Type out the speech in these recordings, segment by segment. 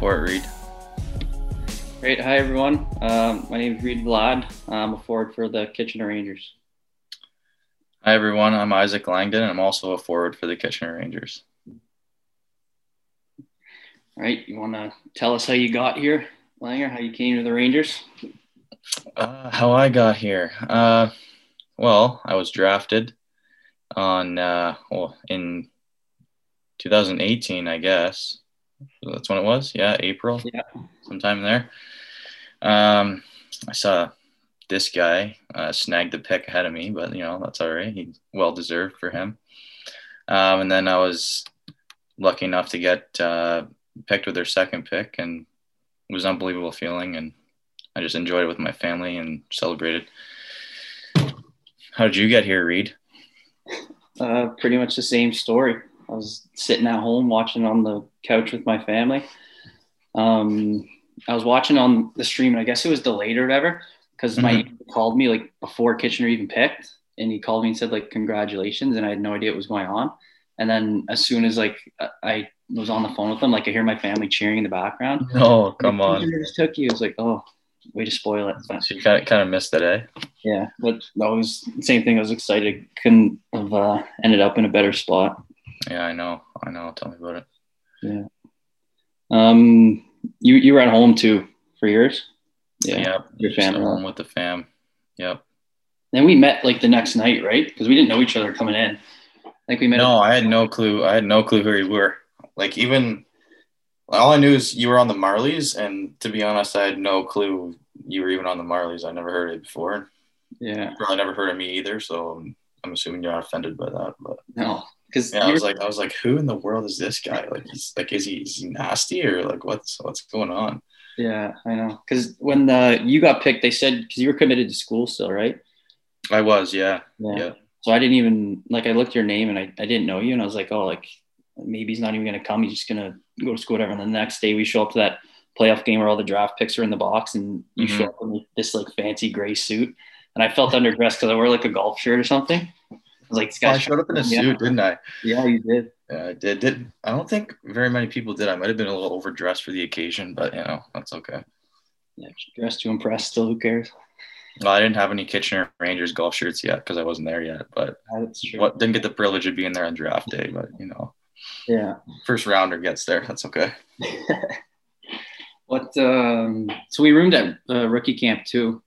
for it, Reid. Great. Hi, everyone. Um, my name is Reid Valade. I'm a forward for the Kitchener Rangers. Hi, everyone. I'm Isaac Langdon, and I'm also a forward for the Kitchener Rangers. All right. You want to tell us how you got here, Langer, how you came to the Rangers? Uh, how I got here? Uh, well, I was drafted on, uh, well, in 2018, I guess. That's when it was. Yeah, April. Yeah. Sometime there. Um, I saw this guy uh, snagged the pick ahead of me, but you know that's all right. He well deserved for him. Um, and then I was lucky enough to get uh, picked with their second pick, and it was an unbelievable feeling. And I just enjoyed it with my family and celebrated. How did you get here, Reid? Uh, pretty much the same story. I was sitting at home watching on the couch with my family. Um, I was watching on the stream, and I guess it was delayed or whatever, because mm-hmm. my called me like before Kitchener even picked, and he called me and said like congratulations, and I had no idea what was going on. And then as soon as like I was on the phone with them, like I hear my family cheering in the background. Oh, come on! Just took you. It was like, oh, way to spoil it. But, so you kind of kind of missed that, eh? Yeah, but that was same thing. I was excited. Couldn't have uh, ended up in a better spot. Yeah, I know. I know. Tell me about it. Yeah. Um, you you were at home too for years. Yeah. Yep. Your family. Home with the fam. Yep. Then we met like the next night, right? Because we didn't know each other coming in. Like we met. No, I had no clue. I had no clue who you were. Like even all I knew is you were on the Marlies, and to be honest, I had no clue you were even on the Marlies. I never heard it before. Yeah. Probably never heard of me either. So I'm assuming you're not offended by that. But no, because yeah, I was like, I was like, who in the world is this guy? Like, he's like, is he, is he nasty or like, what's what's going on? Yeah, I know. Because when the you got picked, they said because you were committed to school still, right? I was, yeah. yeah, yeah. So I didn't even like I looked your name and I, I didn't know you and I was like, oh, like maybe he's not even gonna come. He's just gonna go to school, whatever. And the next day we show up to that playoff game where all the draft picks are in the box and you mm-hmm. show up in this like fancy gray suit. And I felt underdressed because I wore like a golf shirt or something was like, oh, I showed up in a suit, didn't I? Yeah, you did. Yeah, I did. Did I don't think very many people did. I might have been a little overdressed for the occasion, but you know, that's okay. Yeah, dressed to impress. Still, who cares? Well, I didn't have any Kitchener Rangers golf shirts yet because I wasn't there yet. But that's true. What didn't get the privilege of being there on draft day, but you know, yeah, first rounder gets there. That's okay. what? Um, so we roomed at uh, rookie camp too.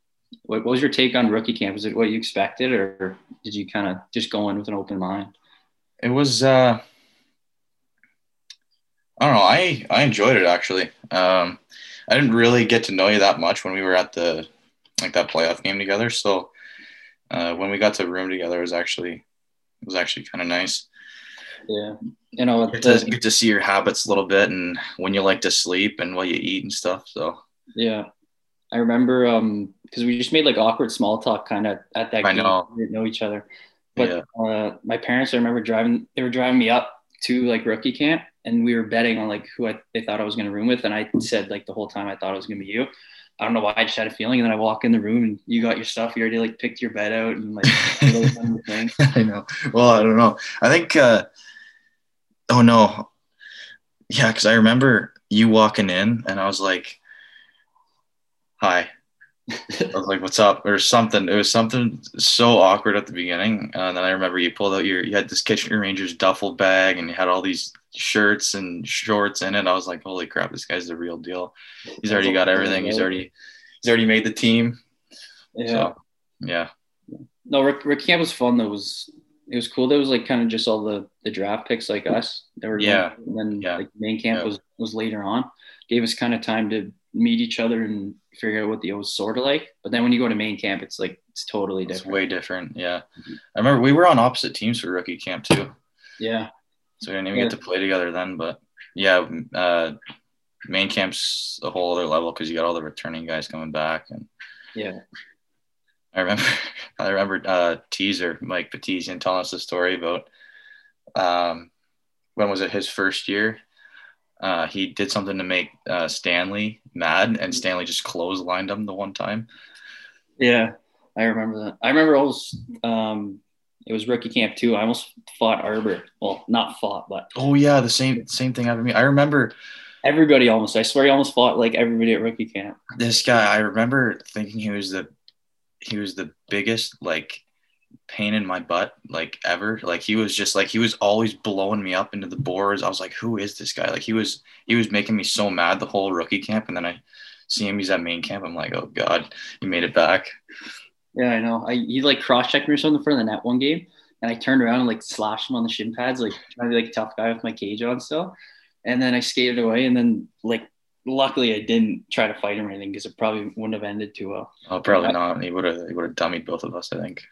What, what was your take on rookie camp? Was it what you expected, or did you kind of just go in with an open mind? It was. Uh, I don't know. I I enjoyed it actually. Um, I didn't really get to know you that much when we were at the like that playoff game together. So uh, when we got to room together, it was actually it was actually kind of nice. Yeah, you know, get to, get to see your habits a little bit and when you like to sleep and what you eat and stuff. So yeah, I remember um because we just made like awkward small talk kind of at that I game. know. We didn't know each other. But yeah. uh, my parents, I remember driving, they were driving me up to like rookie camp and we were betting on like who I, they thought I was going to room with. And I said like the whole time I thought it was going to be you. I don't know why I just had a feeling. And then I walk in the room and you got your stuff. You already like picked your bed out and like, I know. Well, I don't know. I think, uh, oh no. Yeah. Cause I remember you walking in and I was like, hi, I was like, "What's up?" or something. It was something so awkward at the beginning, uh, and then I remember you pulled out your you had this Kitchener Rangers duffel bag, and you had all these shirts and shorts in it. I was like, "Holy crap, this guy's the real deal. He's already got everything. He's already he's already made the team." Yeah, so, yeah. No, Rick, Rick Camp was fun. That was it was cool. There was like kind of just all the the draft picks like us. They were yeah. and then yeah. like main camp yeah. was was later on. Gave us kind of time to meet each other and figure out what the O was sort of like. But then when you go to main camp, it's like it's totally different. It's way different. Yeah. Mm-hmm. I remember we were on opposite teams for rookie camp too. Yeah. So we didn't even yeah. get to play together then. But yeah, uh, main camp's a whole other level because you got all the returning guys coming back and yeah. I remember I remember uh teaser Mike Petizian telling us a story about um when was it his first year uh, he did something to make uh, Stanley mad, and Stanley just clotheslined him the one time. Yeah, I remember that. I remember was, um, it was rookie camp too. I almost fought Arber. Well, not fought, but oh yeah, the same same thing happened to me. I remember Everybody almost. I swear he almost fought like everybody at rookie camp. This guy, I remember thinking he was the he was the biggest like pain in my butt like ever. Like he was just like he was always blowing me up into the boards. I was like, who is this guy? Like he was he was making me so mad the whole rookie camp, and then I see him. He's at main camp. I'm like, oh god, he made it back. Yeah, I know. I he like cross checked me or something for the net one game, and I turned around and like slashed him on the shin pads, like trying to be like a tough guy with my cage on still. And then I skated away, and then like luckily I didn't try to fight him or anything because it probably wouldn't have ended too well. Oh, probably not. He would have he would have dummied both of us. I think.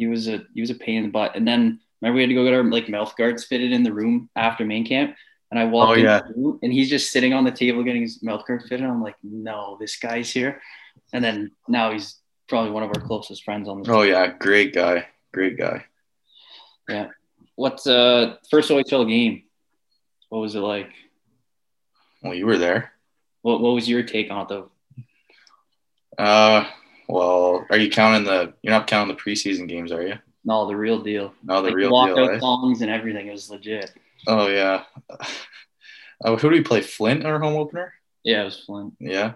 He was a he was a pain in the butt. And then remember we had to go get our like mouth guards fitted in the room after main camp. And I walked Oh, in yeah. the room, and he's just sitting on the table getting his mouth guard fitted. I'm like, no, this guy's here. And then now he's probably one of our closest friends on the Oh yeah, great guy, great guy. Yeah. What's uh first OHL game? What was it like? Well, you were there. What what was your take on it though? Uh, well, are you counting the? You're not counting the preseason games, are you? No, the real deal. No, the Like, real walkout deal. Eh? songs and everything. It was legit. Oh yeah. Oh, who do we play? Flint in our home opener. Yeah, it was Flint. Yeah.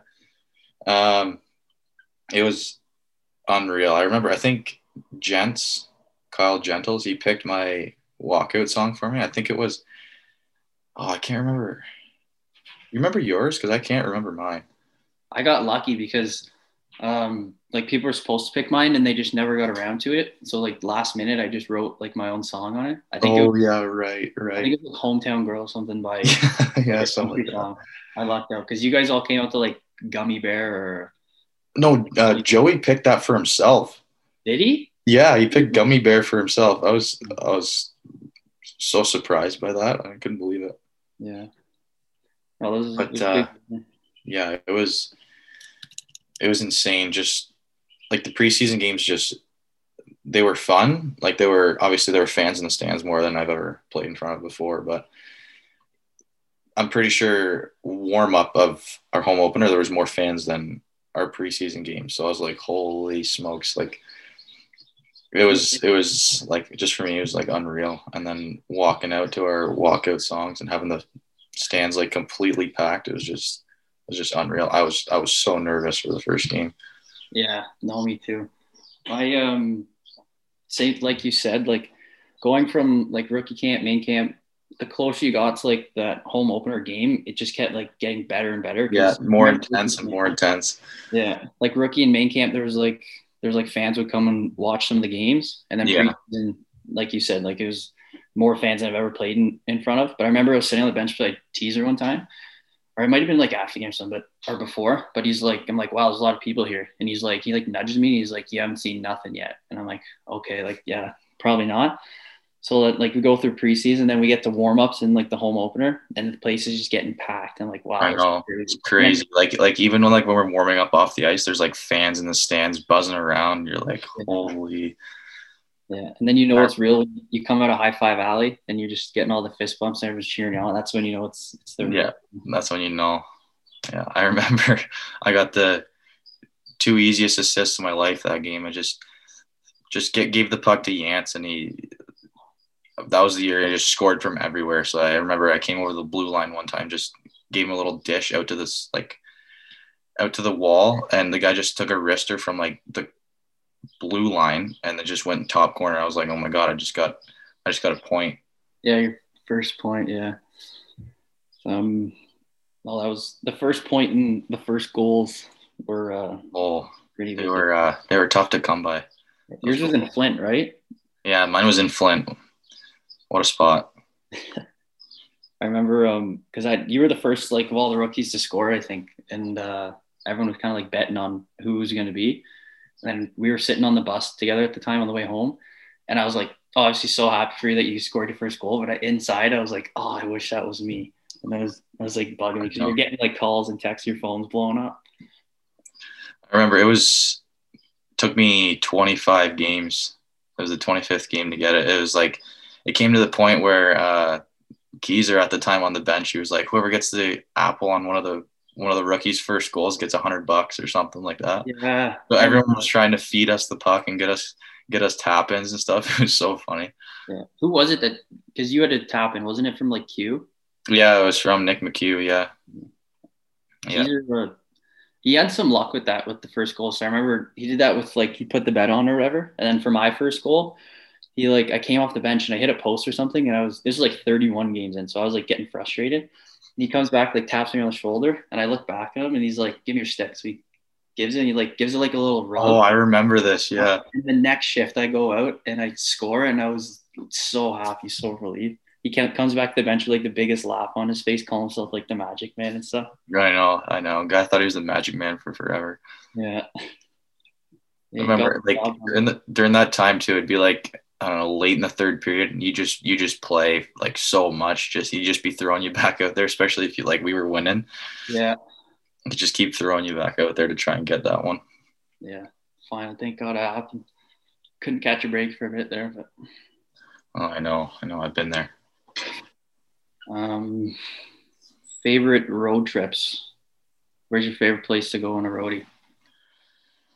Um, it was unreal. I remember. I think Gents, Kyle Gentles, he picked my walkout song for me. I think it was. Oh, I can't remember. You remember yours? Because I can't remember mine. I got lucky because um like people were supposed to pick mine and they just never got around to it. So like last minute I just wrote like my own song on it. I think Oh was, yeah, right, right. I think it was Hometown Girl something by yeah, something like. I lucked out because you guys all came out to like Gummy Bear or No, uh, Joey picked that for himself. did he? Yeah, he picked Gummy Bear for himself. I was I was so surprised by that. I couldn't believe it. Yeah. Well, this is, But, uh. Yeah, it was it was insane. Just like the preseason games, just they were fun. Like they were obviously there were fans in the stands more than I've ever played in front of before, but I'm pretty sure warm up of our home opener there was more fans than our preseason games. So I was like, holy smokes! Like it was it was like just for me it was like unreal. And then walking out to our walkout songs and having the stands like completely packed, it was just was just unreal. I was I was so nervous for the first game. Yeah, no, me too. I um say like you said, like going from like rookie camp, main camp, the closer you got to like that home opener game, it just kept like getting better and better. Yeah, more intense and more intense. Yeah, like rookie and main camp, there was like there's like fans would come and watch some of the games, and then Yeah. like you said, like it was more fans than I've ever played in, in front of. But I remember I was sitting on the bench for like teaser one time, or it might have been like after the game or something, but or before. But he's like, I'm like, wow, there's a lot of people here, and he's like, he like nudges me, and he's like, you haven't seen nothing yet, and I'm like, okay, like yeah, probably not. So like we go through preseason, then we get to warm ups and like the home opener, and the place is just getting packed. And like, wow, I know. crazy. It's crazy. Like like even when like when we're warming up off the ice, there's like fans in the stands buzzing around. You're like, holy Yeah, and then you know it's real. You come out of High Five Alley, and you're just getting all the fist bumps and everyone's cheering you on. That's when you know it's it's the Yeah. that's when you know. Yeah, I remember I got the two easiest assists of my life that game. I just just get gave the puck to Yance and he that was the year I just scored from everywhere. So I remember I came over the blue line one time, just gave him a little dish out to this like out to the wall, and the guy just took a wrister from like the blue line and then just went top corner. I was like, oh my god, I just got I just got a point. Yeah, your first point. Yeah. Um, well, that was the first point and the first goals were uh, Oh, pretty. they were uh, they were tough to come by. Yours was in Flint, right? Yeah, mine was in Flint. What a spot. I remember um because I you were the first like of all the rookies to score, I think, and uh, everyone was kind of like betting on who was going to be. And we were sitting on the bus together at the time on the way home, and I was like, obviously so happy for you that you scored your first goal, but inside I was like, oh, I wish that was me. And I was I was like bugging because you're getting like calls and texts, your phone's blowing up. I remember it was took me 25 games. It was the 25th game to get it. It was like it came to the point where uh Geezer at the time on the bench, he was like, whoever gets the apple on one of the one of the rookies' first goals gets a hundred bucks or something like that. Yeah. So everyone was trying to feed us the puck and get us get us tap ins and stuff. It was so funny. Yeah. Who was it that? Because you had a tap in, wasn't it from like Q? Yeah, it was from Nick McHugh. Yeah. Yeah. Uh, he had some luck with that with the first goal. So I remember he did that with like he put the bet on or whatever. And then for my first goal, he like I came off the bench and I hit a post or something, and I was this was like 31 games in, so I was like getting frustrated. He comes back, like taps me on the shoulder, and I look back at him, and he's like, "Give me your stick." So he gives it, and he like gives it like a little rub. Oh, I remember this. Yeah. And the next shift, I go out and I score, and I was so happy, so relieved. He comes back to the bench with like the biggest laugh on his face, calling himself like the Magic Man and stuff. I know, I know. Guy thought he was the Magic Man for forever. Yeah. I remember like during, the, during that time too, it'd be like I don't know, late in the third period, and you just you just play like so much. Just you just be throwing you back out there, especially if you like we were winning. Yeah. You just keep throwing you back out there to try and get that one. Yeah. Fine. Thank God it happened. Couldn't catch a break for a bit there, but Oh, I know. I know. I've been there. um favorite road trips. Where's your favorite place to go on a roadie?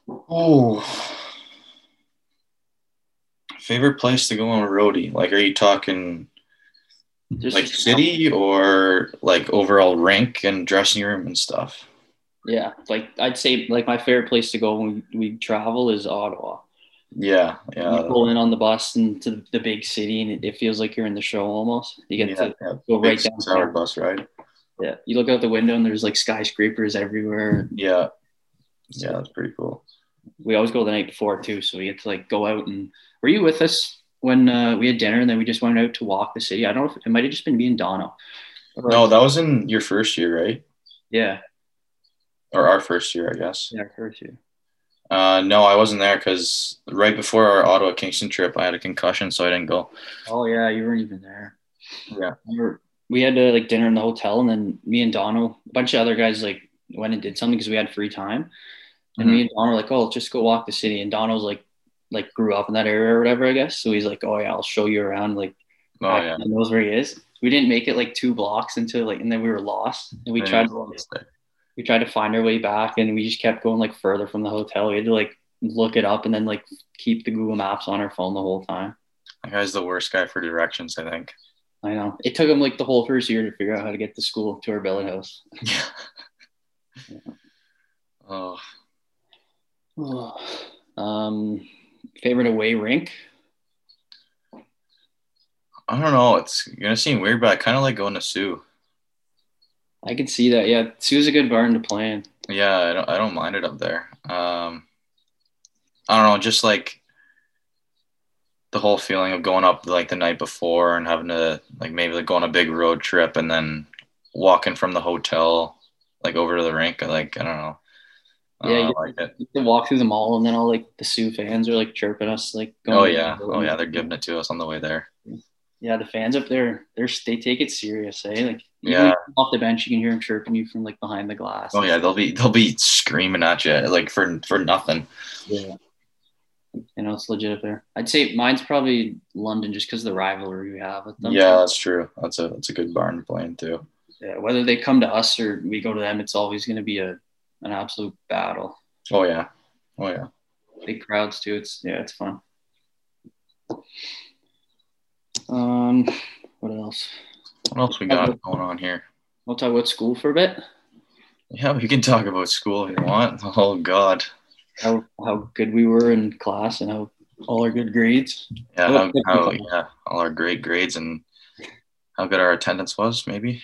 Oh, favorite place to go on a roadie? Like, are you talking Just like city or like overall rink and dressing room and stuff? Yeah, like I'd say like my favorite place to go when we, travel is Ottawa. Yeah, yeah. You pull in on the bus into the big city, and it, it feels like you're in the show almost. You get yeah, to yeah. go right down. Hour bus ride. Yeah, you look out the window and there's like skyscrapers everywhere. Yeah, yeah, that's pretty cool. We always go the night before too, so we get to like go out and. Were you with us when uh, we had dinner and then we just went out to walk the city? I don't know if it might have just been me and Dono. No, that was in your first year, right? Yeah, Or our first year, I guess. yeah, first year. Uh, no, I wasn't there because right before our Ottawa Kingston trip, I had a concussion, so I didn't go. Oh yeah, you weren't even there. Yeah. We, were, we had to like dinner in the hotel, and then me and Dono, a bunch of other guys, like went and did something because we had free time. And me mm-hmm. and Dono were like, "Oh, just go walk the city." And Dono's like, like grew up in that area or whatever, I guess. So he's like, "Oh yeah, I'll show you around." Like, Oh yeah. he knows where he is. We didn't make it like two blocks until like, and then we were lost. And we Yeah, tried to was we tried to find our way back, and we just kept going like further from the hotel. We had to like look it up and then like keep the Google Maps on our phone the whole time. That guy's the worst guy for directions, I think. I know. It took him like the whole first year to figure out how to get to school to our billet house. Yeah. oh, um, favorite away rink? I don't know. It's gonna seem weird, but I kind of like going to Soo. I can see that. Yeah, Soo's a good barn to play in. Yeah, I don't. I don't mind it up there. Um, I don't know. Just like the whole feeling of going up like the night before and having to like maybe like go on a big road trip and then walking from the hotel like over to the rink. Like I don't know. Yeah, you- like it. You can walk through the mall, and then all like the Soo fans are like chirping us, like. Oh yeah. Oh yeah. They're giving it to us on the way there. Yeah, the fans up there, they're they take it serious, eh? Like, Yeah. off the bench, you can hear them chirping you from like behind the glass. Oh yeah. They'll be they'll be screaming at you like for for nothing. Yeah. You know, it's legit up there. I'd say mine's probably London just because of the rivalry we have with them. Yeah, that's true. That's a that's a good barn playing too. Yeah, whether they come to us or we go to them, it's always going to be a an absolute battle. Oh yeah. Oh yeah. Big crowds too. It's yeah, it's fun. Um, what else? What else we got going on here? We'll talk about school for a bit. Yeah, we can talk about school if you want. Oh God. How how good we were in class and how all our good grades. Yeah, Oh, how, how, yeah, all our great grades and how good our attendance was, maybe.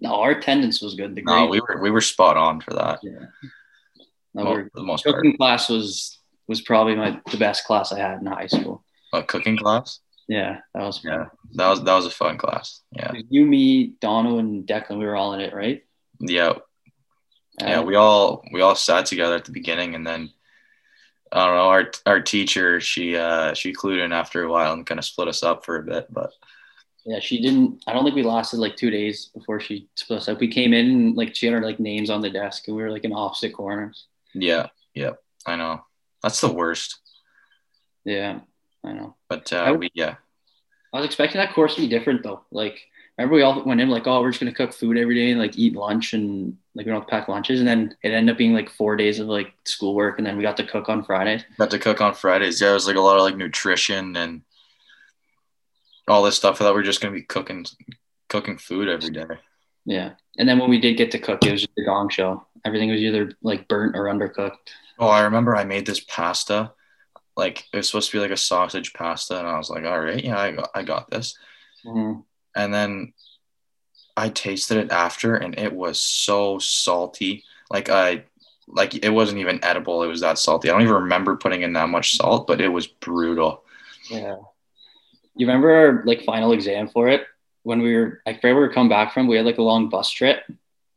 No, our attendance was good. The No, we were we were spot on for that. yeah. No, for the most part. cooking class was was probably my the best class I had in high school. A cooking class. Yeah, that was fun. Yeah, that was that was a fun class. Yeah, You, me, Dono, and Declan, we were all in it, right? yeah, yeah. Uh, We all we all sat together at the beginning, and then I don't know. Our our teacher she uh she clued in after a while and kind of split us up for a bit, but yeah, she didn't. I don't think we lasted like two days before she split us up. We came in and like she had our like names on the desk, and we were like in opposite corners. yeah, yeah. I know that's the worst. Yeah, I know. But uh, I- we yeah I was expecting that course to be different though. Like, remember we all went in like, oh, we're just gonna cook food every day and like eat lunch and like we don't have to pack lunches, and then it ended up being like four days of like schoolwork, and then we got to cook on Fridays. got to cook on Fridays. Yeah, it was like a lot of like nutrition and all this stuff I thought we're just gonna be cooking cooking food every day. Yeah. And then when we did get to cook, it was just a gong show. Everything was either like burnt or undercooked. Oh, I remember I made this pasta. Like it was supposed to be like a sausage pasta, and I was like, all right, yeah, I got I got this. Mhm. And then I tasted it after, and it was so salty. Like I like it wasn't even edible. It was that salty. I don't even remember putting in that much salt, but it was brutal. Yeah. You remember our like final exam for it when we were I forget where we were coming back from. We had like a long bus trip,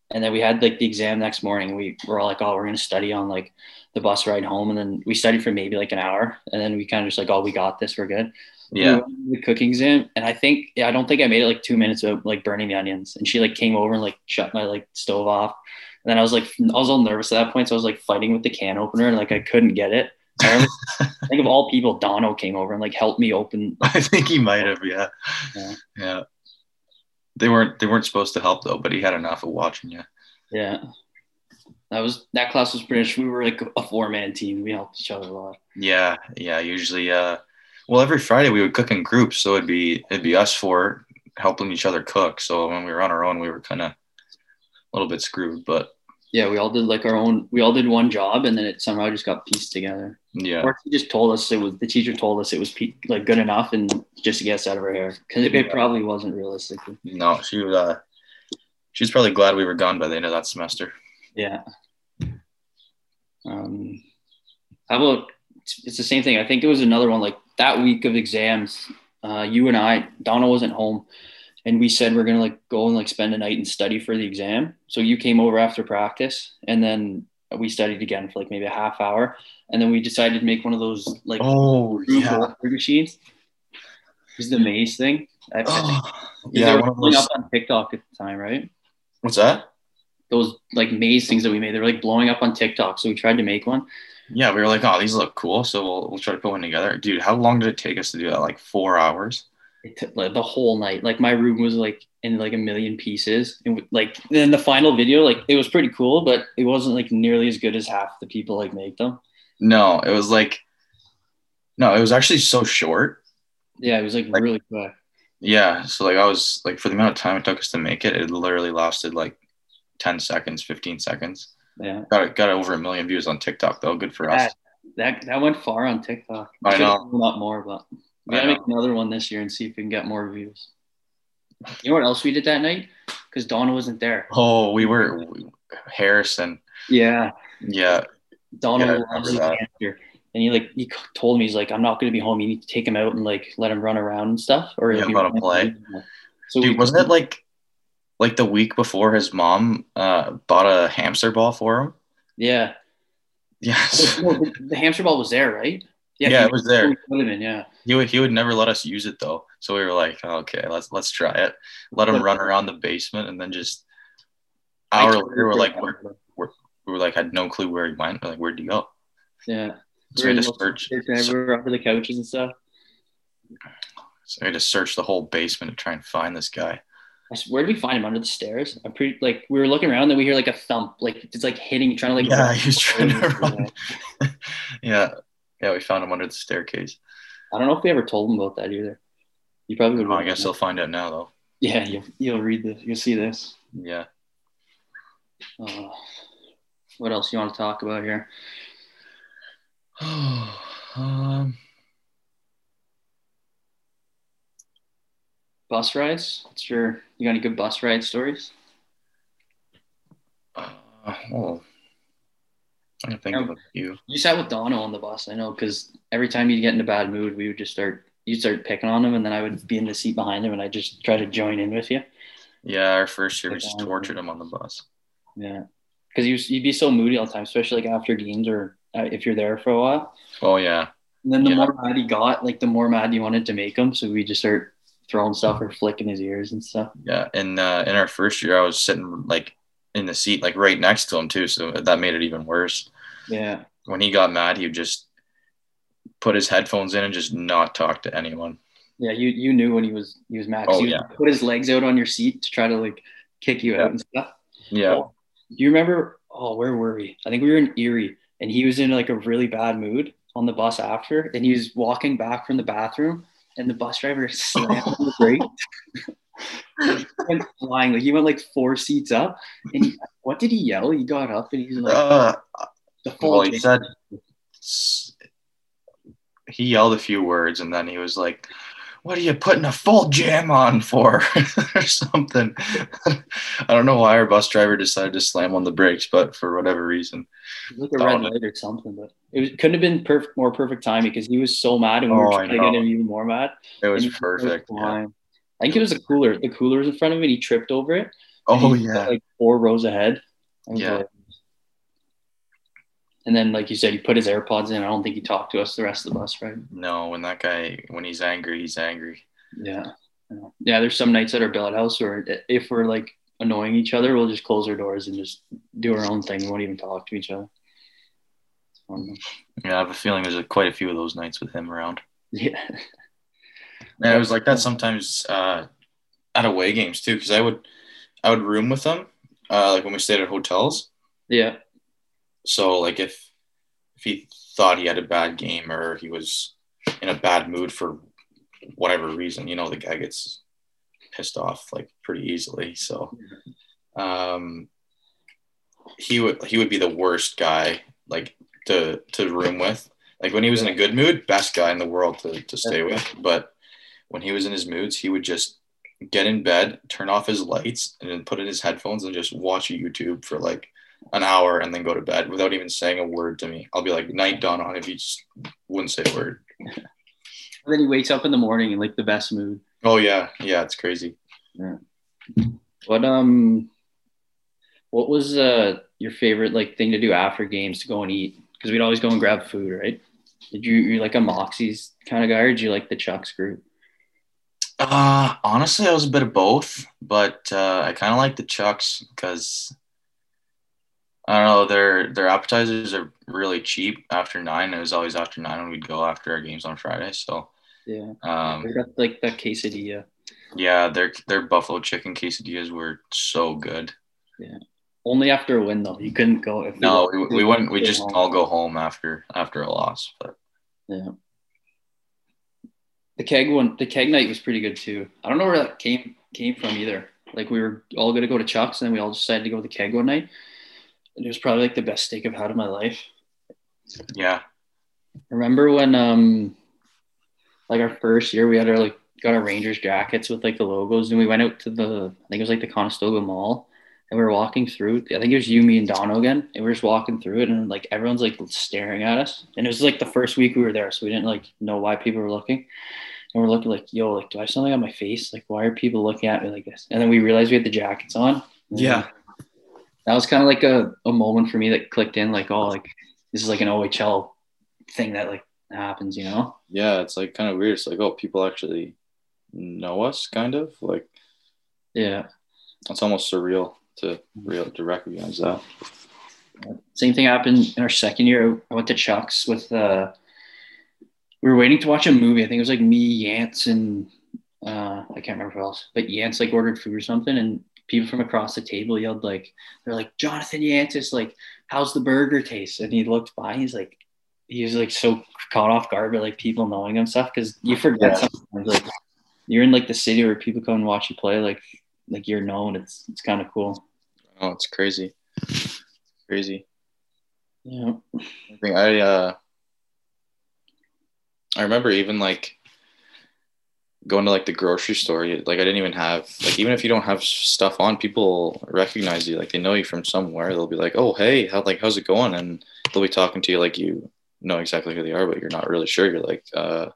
and then we had like the exam next morning. We were all like, "Oh, we're gonna study on like the bus ride home," and then we studied for maybe like an hour, and then we kind of just like, "Oh, we got this. We're good." Yeah. We the cooking exam, and I think yeah, I don't think I made it like two minutes of like burning the onions, and she like came over and like shut my like stove off. And then I was like, I was all nervous at that point, so I was like fighting with the can opener, and like I couldn't get it. I, think of all people, Dono came over and like helped me open. I think he might have, yeah. Yeah. Yeah. They weren't they weren't supposed to help though, but he had enough of watching you. Yeah, that was that class was pretty. much We were like a four man team. We helped each other a lot. Yeah, yeah. Usually uh well every Friday we would cook in groups, so it'd be it'd be us four helping each other cook. So when we were on our own we were kinda a little bit screwed, but Yeah, we all did like our own. We all did one job, and then it somehow just got pieced together. yeah. Or he just told us it was the teacher told us it was pe- like good enough, and just to get us out of her hair because it, Yeah. probably wasn't realistically. No, she was uh she was probably glad we were gone by the end of that semester. Yeah. Um, how about it's, it's the same thing. I think it was another one like that week of exams. Uh, you and I, Dono wasn't home, and we said we're gonna like go and like spend a night and study for the exam. So you came over after practice, and then we studied again for like maybe a half hour, and then we decided to make one of those like Oh board machines. This is the maze thing. I, I Oh, they yeah, were of blowing those, up on TikTok at the time, right? what's that? Those like maze things that we made, they were like blowing up on TikTok. So we tried to make one. Yeah, we were like, oh, these look cool, so we'll we'll try to put one together. Dude, how long did it take us to do that? Like four hours? It took like the whole night. Like my room was like in like a million pieces. And like then the final video, like it was pretty cool, but it wasn't like nearly as good as half the people like make them. No, it was like no, it was actually so short. Yeah, it was like, Like- really quick. Yeah. So like I was like for the amount of time it took us to make it, it literally lasted like 10 seconds, 15 seconds. Yeah. Got it got over a million views on TikTok though. Good for us. That that went far on TikTok. I Should've know. A lot more, but we gotta make another one this year and see if we can get more views. You know what else we did that night? Because Dono wasn't there. Oh, we were Harrison. Yeah. Yeah. Dono Yeah, loves remember his hamster. And he like he told me he's like I'm not gonna be home. You need to take him out and like let him run around and stuff. Or Yeah, let him play. So Dude, we, wasn't it like like the week before his mom uh bought a hamster ball for him? Yeah. Yes. The hamster ball was there, right? Yeah, he- it was there. he put him in, yeah. He would he would never let us use it though. So we were like, "Oh, okay, let's let's try it. Let him run around the basement and then just hour later we're like we're, we were like had no clue where he went. We're like, where'd he go? yeah. So we had to We're search we were under the couches and stuff. so we had to search the whole basement to try and find this guy. Where did we find him under the stairs? I'm pretty like we were looking around, then we hear like a thump, like it's like hitting, trying to like. Yeah, he was trying to run. yeah. Yeah, we found him under the staircase. I don't know if we ever told him about that either. You probably would. I guess he'll find out now though. Yeah, you'll you'll read this. You'll see this. Yeah. Uh, what else you want to talk about here? um, Bus rides. What's your? You got any good bus ride stories? uh, well, I think of a few. You sat with Dono on the bus, I know, because every time you'd get in a bad mood, we would just start. You'd start picking on him, and then I would be in the seat behind him, and I'd just try to join in with you. Yeah, our first year we just tortured him on the bus. Yeah, because you you'd be so moody all the time, especially like after games or uh, if you're there for a while. Oh yeah. And then the Yeah. more mad he got, like the more mad you wanted to make him, so we just start throwing stuff or flicking his ears and stuff. Yeah. And uh, in our first year I was sitting like in the seat like right next to him too, so that made it even worse. Yeah, When he got mad, he would just put his headphones in and just not talk to anyone. yeah. You you knew when he was he was mad. Oh, he would yeah. put his legs out on your seat to try to like kick you Yeah. out and stuff. Yeah. Oh, do you remember? Oh, where were we? I think we were in Erie, and he was in like a really bad mood on the bus after, and he was walking back from the bathroom, and the bus driver slammed the brake. Went flying. Like he went like four seats up. And he, what did he yell? He got up and he's like, Uh, the full. well, he said he yelled a few words and then he was like, "What are you putting a full jam on for?" or something. I don't know why our bus driver decided to slam on the brakes, but for whatever reason. It like a red light or something, but it was, couldn't have been perfect, more perfect timing because he was so mad and we were Oh, trying to get him even more mad. It was he perfect. yeah. I think it was a cooler. The cooler was in front of and he tripped over it. Oh yeah. like four rows ahead. Yeah. like- and then, like you said, he put his AirPods in. I don't think he talked to us the rest of the bus ride. No, when that guy when he's angry, he's angry. Yeah. Yeah. Yeah, There's some nights at our billet house where if we're like annoying each other, we'll just close our doors and just do our own thing. We won't even talk to each other. Yeah, I have a feeling there's a, quite a few of those nights with him around. Yeah. Yeah, it was like that sometimes uh, at away games too, because I would I would room with them, uh, like when we stayed at hotels. Yeah. So like if if he thought he had a bad game or he was in a bad mood for whatever reason, you know, the guy gets pissed off like pretty easily. So um, he would he would be the worst guy like to to room with. Like when he was in a good mood, best guy in the world to, to stay with. But when he was in his moods, he would just get in bed, turn off his lights, and then put in his headphones and just watch YouTube for like an hour and then go to bed without even saying a word to me. I'll be like, night dawn on if he just wouldn't say a word. And then he wakes up in the morning in like the best mood. Oh yeah, yeah, it's crazy. Yeah. What um, what was uh your favorite like thing to do after games to go and eat? Because we'd always go and grab food, right? Did you you like a Moxie's kind of guy, or did you like the Chuck's group? Uh honestly, I was a bit of both, but uh, I kind of like the Chucks because I don't know their their appetizers are really cheap after nine. It was always after nine when we'd go after our games on Friday. So Yeah, um, they got like that quesadilla. yeah, their their buffalo chicken quesadillas were so good. Yeah, only after a win though. You couldn't go. If No, we, we wouldn't. We just home. all go home after after a loss. But Yeah. The keg one, the keg night was pretty good too. I don't know where that came came from either. Like we were all going to go to Chuck's, and then we all decided to go to the keg one night. And it was probably like the best steak I've had in my life. yeah, Remember when um like our first year we had our like got our Rangers jackets with like the logos and we went out to the I think it was like the Conestoga Mall and we were walking through I think it was you, me and Dono again and we were just walking through it and like everyone's like staring at us and it was like the first week we were there so we didn't like know why people were looking and we're looking like yo like do I have something on my face like why are people looking at me like this and then we realized we had the jackets on Yeah. that was kind of like a, a moment for me that clicked in like oh like this is like an OHL thing that like happens, you know? yeah. It's like kind of weird. It's like oh, people actually know us, kind of like Yeah. it's almost surreal to real to recognize that. Same thing happened in our second year. I went to Chuck's with uh we were waiting to watch a movie. I think it was like me, Yance, and uh I can't remember who else, but Yance like ordered food or something and people from across the table yelled like they're like Jonathan Yance is like, how's the burger taste? And he looked by, he's like he was like so caught off guard by like people knowing him stuff because you forget Yeah. sometimes like you're in like the city where people come and watch you play like like you're known. It's it's kind of cool. Oh, it's crazy, crazy. Yeah. I think I uh I remember even like going to like the grocery store like I didn't even have like even if you don't have stuff on people recognize you like they know you from somewhere they'll be like oh hey how like how's it going and they'll be talking to you like you know exactly who they are but you're not really sure you're like uh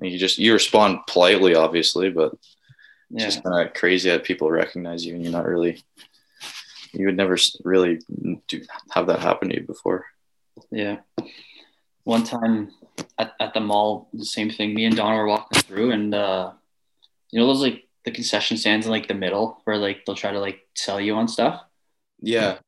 you just you respond politely obviously but it's Yeah. just kind of crazy that people recognize you and you're not really you would never really do have that happen to you before Yeah. One time at, at the mall, the same thing. Me and Dono were walking through, and uh, you know those like the concession stands in like the middle where like they'll try to like sell you on stuff. yeah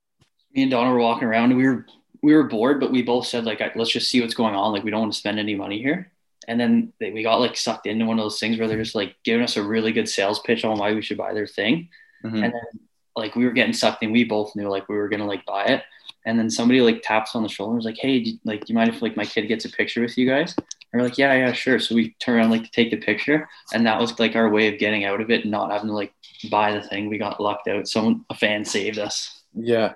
Me and Dono were walking around, and we were we were bored, but we both said like let's just see what's going on. Like we don't want to spend any money here. And then they, we got like sucked into one of those things where they're just like giving us a really good sales pitch on why we should buy their thing. Mhm. And then like we were getting sucked in. We both knew like we were gonna like buy it. And then somebody like taps on the shoulder and was like, "Hey, do, like, do you mind if like my kid gets a picture with you guys?" And we're like, yeah, yeah, sure. So we turn around like to take the picture, and that was like our way of getting out of it and not having to like buy the thing. We got lucked out. Someone, a fan, saved us. Yeah,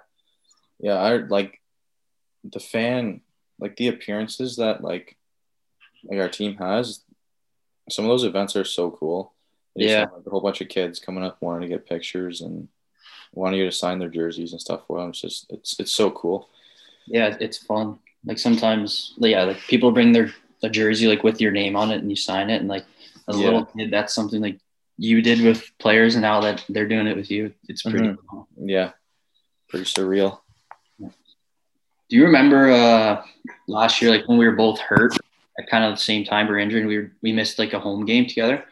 yeah. I like the fan, like the appearances that like like our team has. Some of those events are so cool. They Yeah. have, like, a whole bunch of kids coming up wanting to get pictures and wanting you to sign their jerseys and stuff for them. It's just it's it's so cool. Yeah, it's fun. Like sometimes, yeah, like people bring their a jersey like with your name on it, and you sign it, and like as a Yeah. little kid, that's something like you did with players, and now that they're doing it with you, it's pretty. Mhm. cool. Yeah, pretty surreal. Do you remember uh, last year, like when we were both hurt at kind of the same time, we were injured, and we were, we missed like a home game together,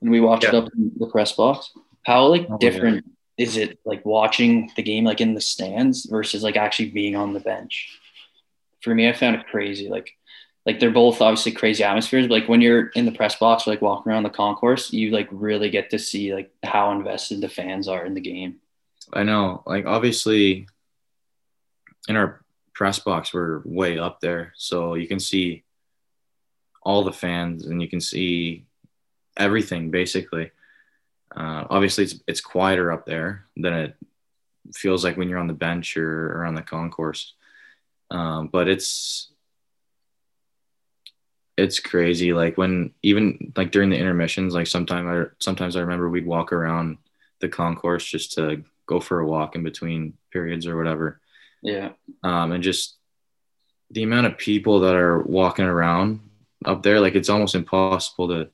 and we watched it up in the press box. How like Oh, yeah. different is it like watching the game like in the stands versus like actually being on the bench? For me, I found it crazy. Like like they're both obviously crazy atmospheres, but like when you're in the press box, or, like walking around the concourse, you like really get to see like how invested the fans are in the game. I know. Like obviously, in our press box, we're way up there, so you can see all the fans and you can see everything basically. Uh, obviously, it's it's quieter up there than it feels like when you're on the bench or, or on the concourse. Um, but it's it's crazy. Like when even like during the intermissions, like sometimes I sometimes I remember we'd walk around the concourse just to go for a walk in between periods or whatever. Yeah. Um, and just the amount of people that are walking around up there, like it's almost impossible to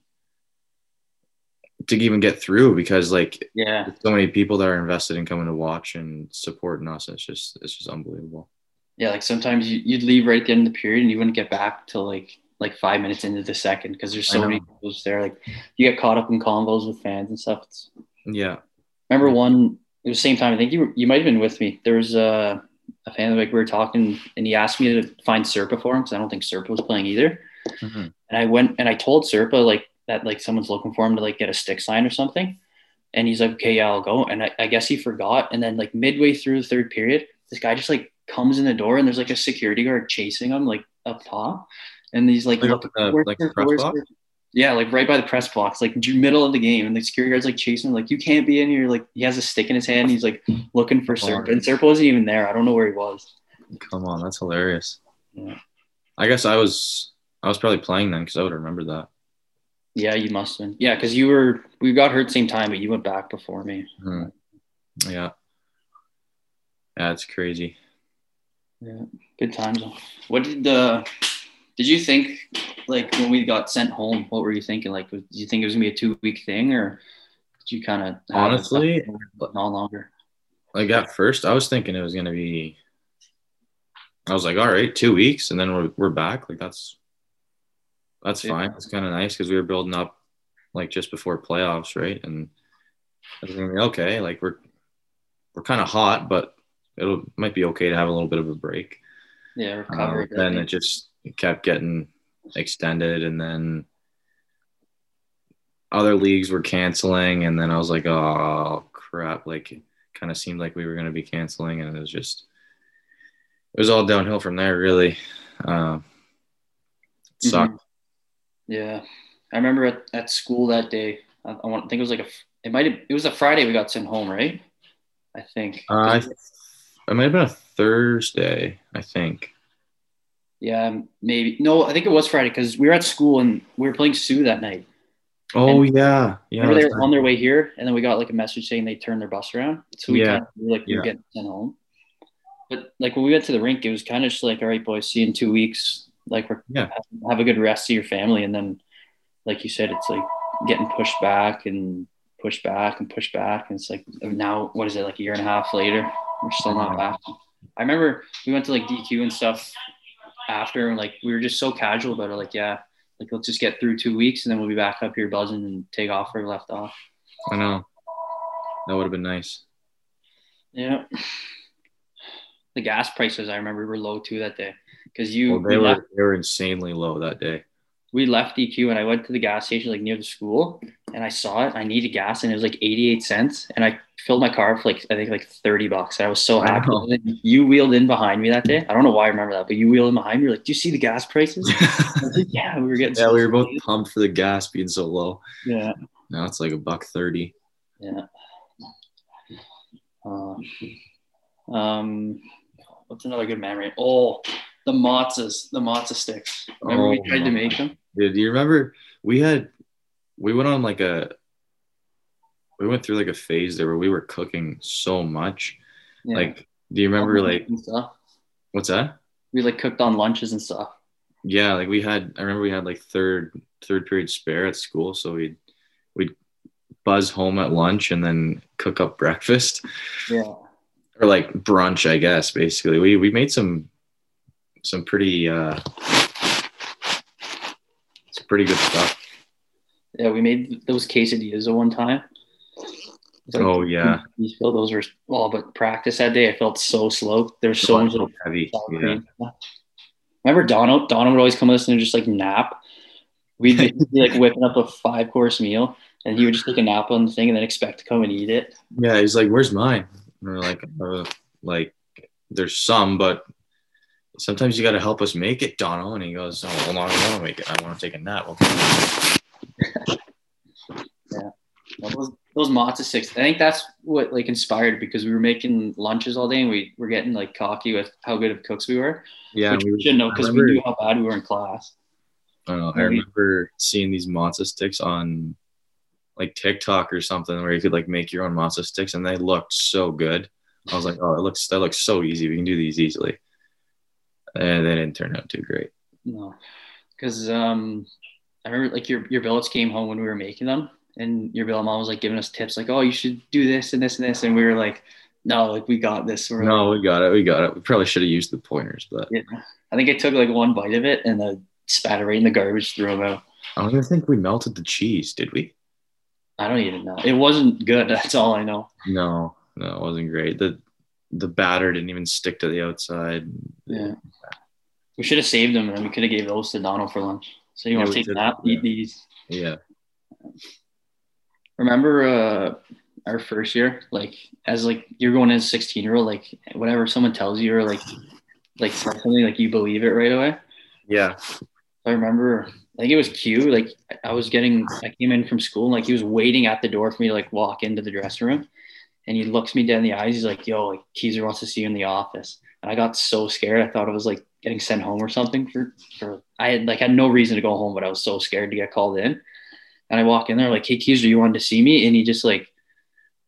to even get through because like Yeah. so many people that are invested in coming to watch and supporting us. It's just it's just unbelievable. Yeah, like sometimes you, you'd leave right at the end of the period and you wouldn't get back till like like five minutes into the second because there's so many people there. Like you get caught up in convos with fans and stuff. It's, Yeah. remember one it was the same time. I think you were, you might have been with me. There was a, a fan like we were talking and he asked me to find Serpa for him because I don't think Serpa was playing either. Mhm. And I went and I told Serpa like that like someone's looking for him to like get a stick sign or something. And he's like, okay, yeah, I'll go. And I, I guess he forgot. And then like midway through the third period, this guy just like comes in the door and there's like a security guard chasing him like up top. And he's like, Like look, up in the- where's like press box? Yeah, like right by the press box, like middle of the game. And the security guard's like chasing him, like, you can't be in here. Like he has a stick in his hand. He's like looking for. Serpa. And Serpa wasn't even there. I don't know where he was. Come on, that's hilarious. Yeah. I guess I was I was probably playing then because I would remember that. Yeah, you must have been. Yeah, because you were we got hurt same time, but you went back before me. Hmm. Yeah. Yeah, it's crazy. Yeah, good times. What did the did you think like when we got sent home? What were you thinking? Like, did you think it was gonna be a two week thing, or did you kind of Honestly, but no longer? like at first I was thinking it was gonna be I was like, all right, two weeks and then we're we're back. Like that's that's Yeah. fine. It's kind of nice because we were building up like just before playoffs, right? And I was gonna be okay. Like we're we're kind of hot, but it'll might be okay to have a little bit of a break. Yeah, Um, recovery. then it just kept getting extended, and then other leagues were canceling, and then I was like, oh crap! Like, it kind of seemed like we were going to be canceling, and it was just it was all downhill from there, really. Um, it sucked. Yeah, I remember at, at school that day. I, I want think it was like a it might have it was a Friday we got sent home, right? I think. Uh, I, it might have been a Thursday, I think. yeah, maybe no. I think it was Friday because we were at school and we were playing Soo that night. Oh yeah, yeah. Remember they were on their way here, and then we got like a message saying they turned their bus around. So we Yeah. kind of we were like we were getting sent home. But like when we went to the rink, it was kind of just like, all right, boys, see you in two weeks. Like we're Yeah. have, have a good rest of your family, and then, like you said, it's like getting pushed back and pushed back and pushed back, and it's like now what is it like a year and a half later? We're still not back. I remember we went to like DQ and stuff after, and like we were just so casual about it. Like, yeah, like let's just get through two weeks, and then we'll be back up here buzzing and take off where we left off. I know. That would have been nice. Yeah. The gas prices I remember were low too that day because you Well, they we were left- they were insanely low that day. we left DQ and I went to the gas station like near the school and I saw it. I needed gas and it was like 88 cents. And I filled my car for like, I think like 30 bucks. I was so happy. know. And then you wheeled in behind me that day. I don't know why I remember that, but you wheeled in behind me. You're like, do you see the gas prices? Like, yeah, we were getting yeah, so we were both pumped for the gas being so low. Yeah. Now it's like a buck thirty. Yeah. Uh, um, what's another good memory? Oh, the matzahs, the matzah sticks. Remember we Oh, tried to make them? Dude, do you remember we had we went on like a we went through like a phase there where we were cooking so much. Yeah. Like, do you remember like stuff. what's that? We like cooked on lunches and stuff. Yeah, like we had I remember we had like third third period spare at school, so we'd we'd buzz home at lunch and then cook up breakfast Yeah. or like brunch, I guess. Basically, we we made some some pretty uh, some pretty good stuff. Yeah, we made those quesadillas at one time. Like- Oh yeah, You feel those were well, but practice that day I felt so slow. There was so much heavy. Yeah. Remember Dono? Dono would always come with us and just like nap. We'd be, be, like whipping up a five course meal and he would just take a nap on the thing and then expect to come and eat it. Yeah, he's like, "Where's mine?" And we're like, uh, "Like, there's some, but sometimes you got to help us make it, Dono." And he goes, "Oh, well, no, I don't want to make it. I want to take a nap." Okay. Well, those, those matzo sticks. I think that's what like inspired because we were making lunches all day and we were getting like cocky with how good of cooks we were. Yeah, which we we shouldn't know because we knew how bad we were in class. I know. I remember seeing these matzo sticks on like TikTok or something where you could like make your own matzo sticks, and they looked so good. I was like, "Oh, it looks that looks so easy. We can do these easily." And they didn't turn out too great. No, because um, I remember like your your billets came home when we were making them, and your billet mom was like giving us tips, like, "Oh, you should do this and this and this," and we were like, "No, like we got this." We're No, like, we got it. We got it. We probably should have used the pointers, but yeah. I think I took like one bite of it and then spat it right in the garbage, threw them out. I don't even think we melted the cheese, did we? I don't even know. It wasn't good. That's all I know. No, no, it wasn't great. The the batter didn't even stick to the outside. Yeah, we should have saved them and we could have gave those to Donald for lunch. So you Yeah, want to take a did. nap, eat these. Yeah. remember uh our first year like as like you're going as a 16 year old like whatever someone tells you or like like something like you believe it right away Yeah. i remember i think it was q like i was getting i came in from school and like he was waiting at the door for me to like walk into the dressing room and he looks me dead in the eyes he's like yo like Keezer wants to see you in the office and i got so scared i thought it was like getting sent home or something for for i had like had no reason to go home but i was so scared to get called in and I walk in there like, "Hey, Keezer, you wanted to see me?" And he just like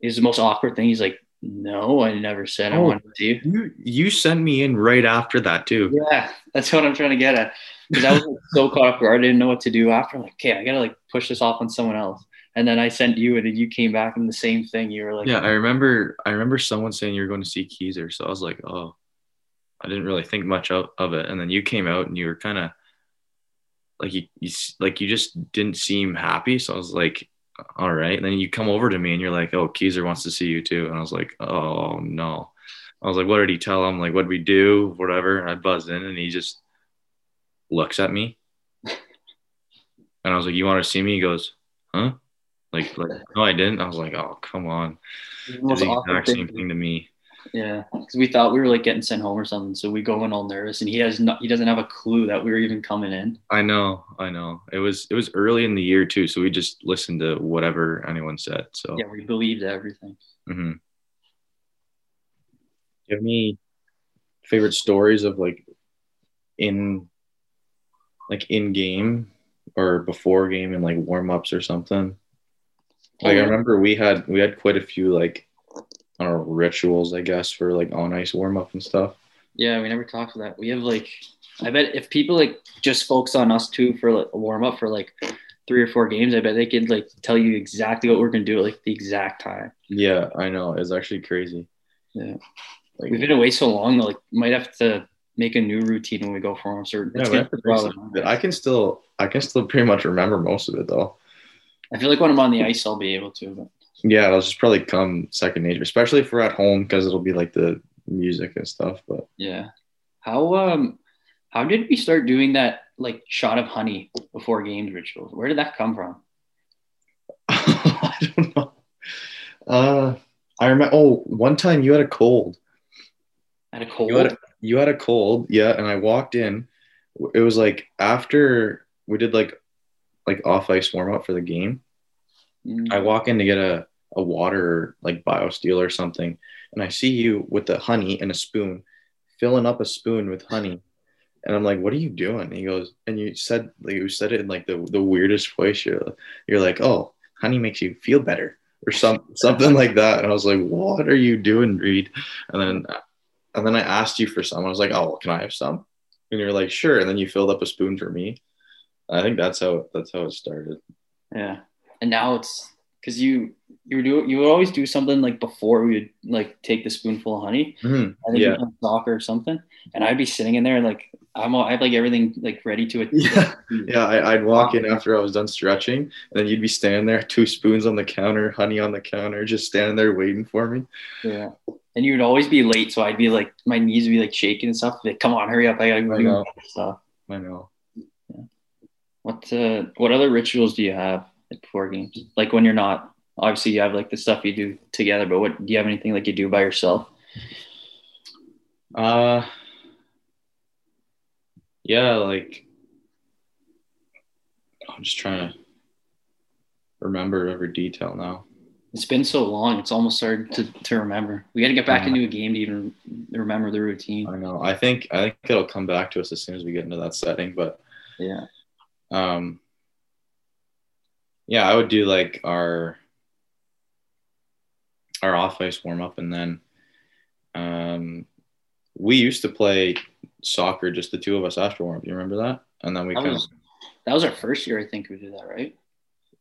is the most awkward thing. He's like, "No, I never said I Oh. wanted to see you." You you sent me in right after that too. Yeah, that's what I'm trying to get at. Because I was like, so caught off guard, I didn't know what to do after. I'm like, "Okay, I gotta like push this off on someone else." And then I sent you, and you came back and the same thing. You were like, Yeah, I remember. I remember someone saying you were going to see Keezer, so I was like, oh, I didn't really think much of, of it. And then you came out, and you were kind of like you, you, like you just didn't seem happy. So I was like, all right. And then you come over to me, and you're like, oh, Keezer wants to see you too. And I was like, oh no. I was like, what did he tell him? Like, what did we do? Whatever. And I buzzed in, and he just looks at me, and I was like, you want to see me? He goes, huh? Like, like, no, I didn't. I was like, oh, come on. "It was the the exact thing." same thing to me. Yeah, because we thought we were like getting sent home or something. So we go in all nervous, and he has not. He doesn't have a clue that we were even coming in. I know, I know. It was it was early in the year too, so we just listened to whatever anyone said. So, Yeah, we believed everything. Mm-hmm. do you have any favorite stories of like in like in game or before game and like warm ups or something? Like I remember we had we had quite a few like I know rituals I guess for like on ice warm up and stuff. Yeah, we never talked about that. We have like, I bet if people like just focus on us too for like a warm up for like three or four games, I bet they could like tell you exactly what we're gonna do at like the exact time. Yeah, I know. It's actually crazy. Yeah. Like, We've been away so long like might have to make a new routine when we go for them. Certain. Yeah, it's we gonna have to take a while fix to it. learn. I can still I can still pretty much remember most of it though. I feel like when I'm on the ice, I'll be able to. But Yeah, it'll just probably come second nature, especially if we're at home because it'll be like the music and stuff. But yeah, how um, how did we start doing that like shot of honey before games ritual? Where did that come from? I don't know. Uh, I remember. Oh, one time you had a cold. I had a cold. You had a, you had a cold, yeah. And I walked in. It was like after we did like like off ice warm up for the game. Mm. I walk in to get a a water like BioSteel or something, and I see you with the honey and a spoon, filling up a spoon with honey. And I'm like, "What are you doing?" And he goes, and you said like you said it in like the, the weirdest voice. You're you're like, "Oh, honey makes you feel better," or some something like that. And I was like, "What are you doing, Reid?" And then and then I asked you for some. I was like, "Oh, can I have some?" And you're like, "Sure." And then you filled up a spoon for me. I think that's how that's how it started. Yeah. And now it's because you you would do you would always do something like before we would like take the spoonful of honey. Mhm. Think Yeah. soccer or something, and I'd be sitting in there like I'm all, I have like everything like ready to it. Yeah. Yeah, I, I'd walk in after I was done stretching, and then you'd be standing there, two spoons on the counter, honey on the counter, just standing there waiting for me. Yeah. And you would always be late, so I'd be like my knees would be like shaking and stuff. Like, come on, hurry up! I gotta go I know. stuff. I know. What uh, what other rituals do you have like before games? Like when you're not obviously you have like the stuff you do together, but what do you have anything like you do by yourself? Uh, yeah, like I'm just trying to remember every detail now. It's been so long; it's almost hard to, to remember. We got to get back Yeah. into a game to even remember the routine. I know. I think I think it'll come back to us as soon as we get into that setting, but Yeah, um yeah i would do like our our off ice warm up and then um we used to play soccer just the two of us after warm up you remember that and then we that kind of was that was our first year. I think we did that, right?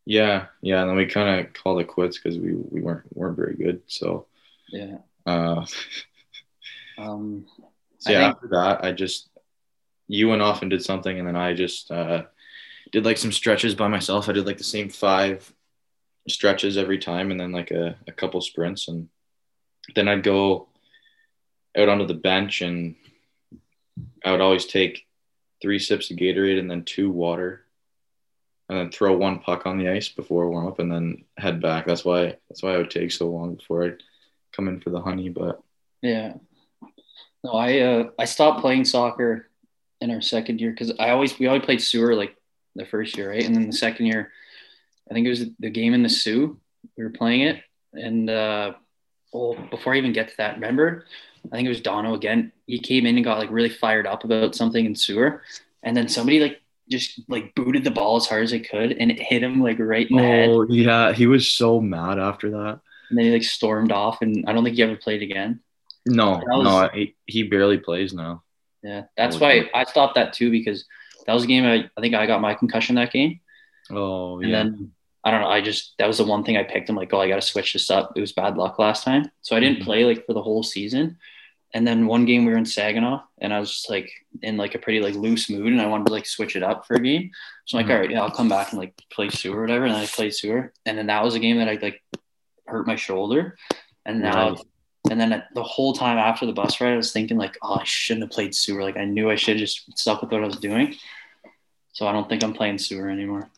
yeah yeah and then we kind of called it quits because we we weren't weren't very good so Yeah. uh Um, so yeah think- after that i just you went off and did something and then i just uh did like some stretches by myself. I did like the same five stretches every time and then like a, a couple sprints. And then i'd go out onto the bench and i would always take three sips of gatorade and then two water and then throw one puck on the ice before warm up and then head back. That's why that's why i would take so long before i'd come in for the honey but Yeah. No, I uh I stopped playing soccer in our second year because I always we always played sewer like the first year, right? And then the second year, I think it was the game in the Soo. We were playing it, and uh, well, before I even get to that, remember, I think it was Dono again. He came in and got like really fired up about something in sewer, and then somebody like just like booted the ball as hard as they could, and it hit him like right in the head. oh yeah he was so mad after that And then he like stormed off, and I don't think he ever played again. No, was- no, he, he barely plays now. Yeah, that's Oh, why. I stopped that too because that was a game I, I think I got my concussion that game. Oh yeah. And then I don't know, I just that was the one thing I picked. I'm like, oh, I got to switch this up. It was bad luck last time, so I didn't Mhm. play like for the whole season. And then one game we were in Saginaw, and I was just like in like a pretty like loose mood, and I wanted to like switch it up for a game. So I'm like, Mhm. all right, yeah, I'll come back and like play sewer or whatever. And I played sewer, and then that was a game that I like hurt my shoulder, and now. And then the whole time after the bus ride, I was thinking like, oh, I shouldn't have played sewer. Like I knew I should have just stuck with what I was doing. So I don't think I'm playing sewer anymore.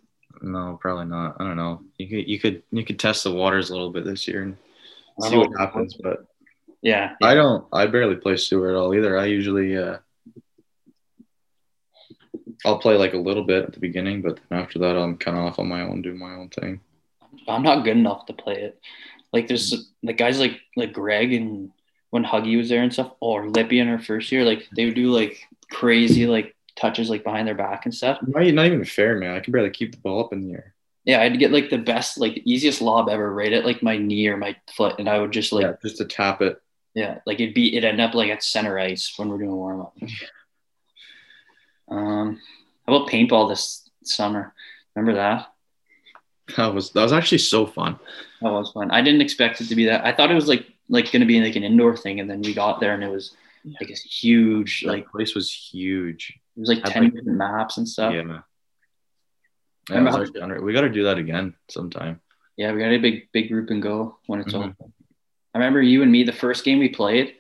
no, probably not. I don't know. You could you could you could test the waters a little bit this year and see what happens. But Yeah. I don't. I barely play sewer at all either. I usually uh, I'll play like a little bit at the beginning, but then after that, I'm kind of off on my own, doing my own thing. I'm not good enough to play it. Like there's like guys like like Greg and when Huggy was there and stuff, or Lippy in her first year, like they would do like crazy like touches like behind their back and stuff. Not, not even fair, man. I can barely keep the ball up in the air. Yeah, I'd get like the best, like easiest lob ever right at like my knee or my foot, and I would just like yeah, just to tap it. Yeah, like it'd be it'd end up like at center ice when we're doing warm up. Um, how about paintball this summer? Remember that? That was that was actually so fun. That was fun. I didn't expect it to be that. I thought it was like like going to be like an indoor thing, and then we got there and it was like a huge Like like place was huge. it was like I'd ten like- different maps and stuff. Yeah. Yeah. Yeah, was actually under- we got to do that again sometime. Yeah, we got a big big group and go when it's Mhm. open. I remember you and me the first game we played.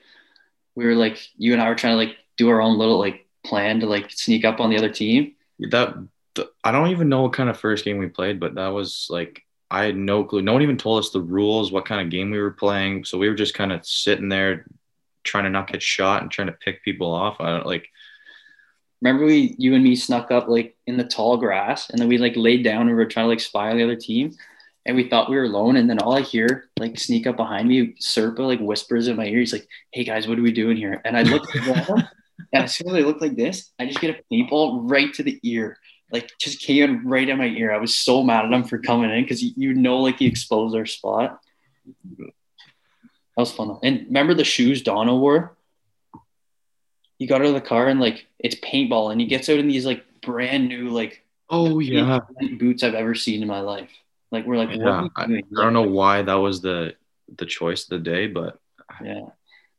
We were like you and I were trying to like do our own little like plan to like sneak up on the other team. that the, I don't even know what kind of first game we played, but that was like I had no clue. No one even told us the rules, what kind of game we were playing. So we were just kind of sitting there trying to not get shot and trying to pick people off. I don't like Remember we you and me snuck up like in the tall grass and then we like laid down and we were trying to like spy on the other team and we thought we were alone and then all I hear like sneak up behind me, Serpa like whispers in my ear. He's like, Hey guys, what are we doing here? And I look and as soon as I look like this, I just get a paintball right to the ear. Like just came right in my ear. I was so mad at him for coming in because you, you know like he exposed our spot. That was fun. And remember the shoes Dono wore? He got out of the car and like it's paintball and he gets out in these like brand new like oh yeah boots I've ever seen in my life. Like we're like, yeah. I? I don't know why that was the the choice of the day, but Yeah.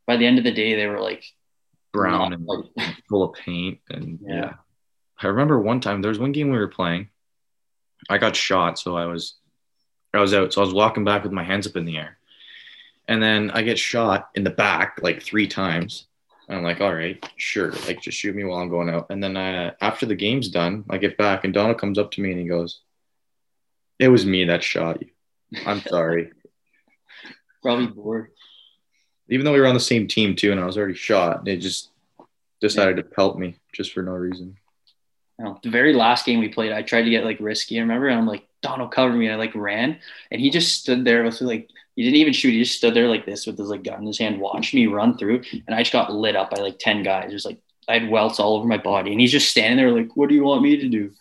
By the end of the day, they were like brown and like- full of paint and Yeah. yeah. I remember one time there was one game we were playing. I got shot, so I was I was out. So I was walking back with my hands up in the air. And then I get shot in the back like three times. And I'm like, all right, sure. Like just shoot me while I'm going out. And then uh, after the game's done, I get back and Donald comes up to me and he goes, It was me that shot you. I'm sorry. probably bored. Even though we were on the same team too, and I was already shot, they just decided to pelt me just for no reason. You know, the very last game we played, I tried to get like risky. I remember, and I'm like, Donald, cover me. And I like ran, and he just stood there with like, he didn't even shoot. He just stood there like this with his like gun in his hand, watched me run through, and I just got lit up by like ten guys. Just like I had welts all over my body, and he's just standing there like, what do you want me to do?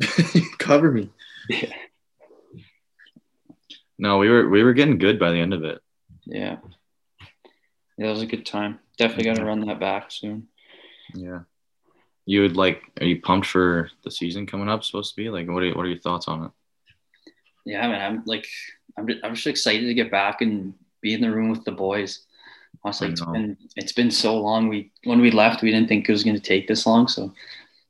Cover me. Yeah. No, we were we were getting good by the end of it. Yeah, yeah, that was a good time. Definitely got to run that back soon. Yeah. You would like are you pumped for the season coming up supposed to be? Like what are what are your thoughts on it? Yeah, man, I'm like, I'm just, I'm just excited to get back and be in the room with the boys. Honestly, it's been it's been so long. We when we left, we didn't think it was going to take this long. So,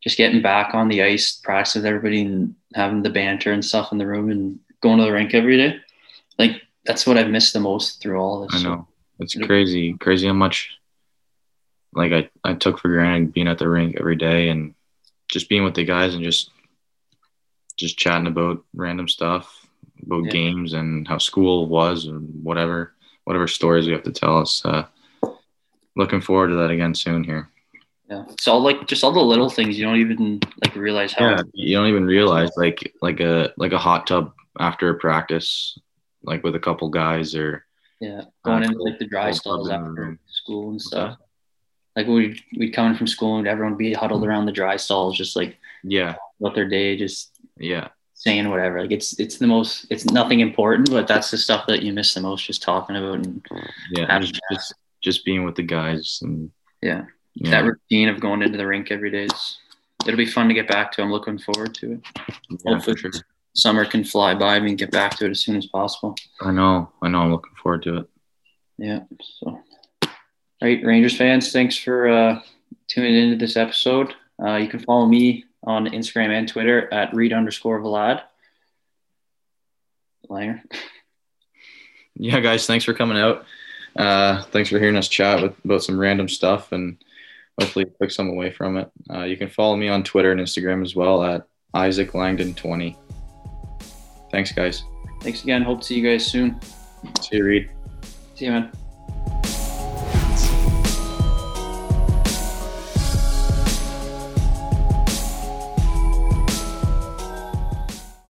just getting back on the ice, practice with everybody, and having the banter and stuff in the room, and going to the rink every day. Like that's what I've missed the most through all this. I know. It's crazy, crazy how much like I, I took for granted being at the rink every day and just being with the guys and just just chatting about random stuff, about Yeah. games and how school was and whatever whatever stories we have to tell us. Uh, looking forward to that again soon here. yeah, it's all like just all the little things you don't even like realize how. Yeah, you don't even realize like like a like a hot tub after a practice, like with a couple guys or Yeah, going into like the dry stalls tub in the after school and stuff. Like we'd we'd come in from school and everyone would be huddled around the dry stalls, just like yeah, about their day, just yeah, saying whatever. Like it's it's the most it's nothing important, but that's the stuff that you miss the most, just talking about and yeah. Just, just just being with the guys and yeah, yeah, that routine of going into the rink every day is it'll be fun to get back to. I'm looking forward to it. yeah, hopefully- sure. Summer can fly by and we can get back to it as soon as possible. I know, I know. I'm looking forward to it. Yeah. So, all right, Rangers fans, thanks for uh, tuning into this episode. Uh, you can follow me on Instagram and Twitter at read underscore Vlad. Langer. Yeah, guys, thanks for coming out. Uh, thanks for hearing us chat with, about some random stuff and hopefully you took some away from it. Uh, you can follow me on Twitter and Instagram as well at Isaac Langdon 20. Thanks, guys. Thanks again. Hope to see you guys soon. See you, Reid. See you, man.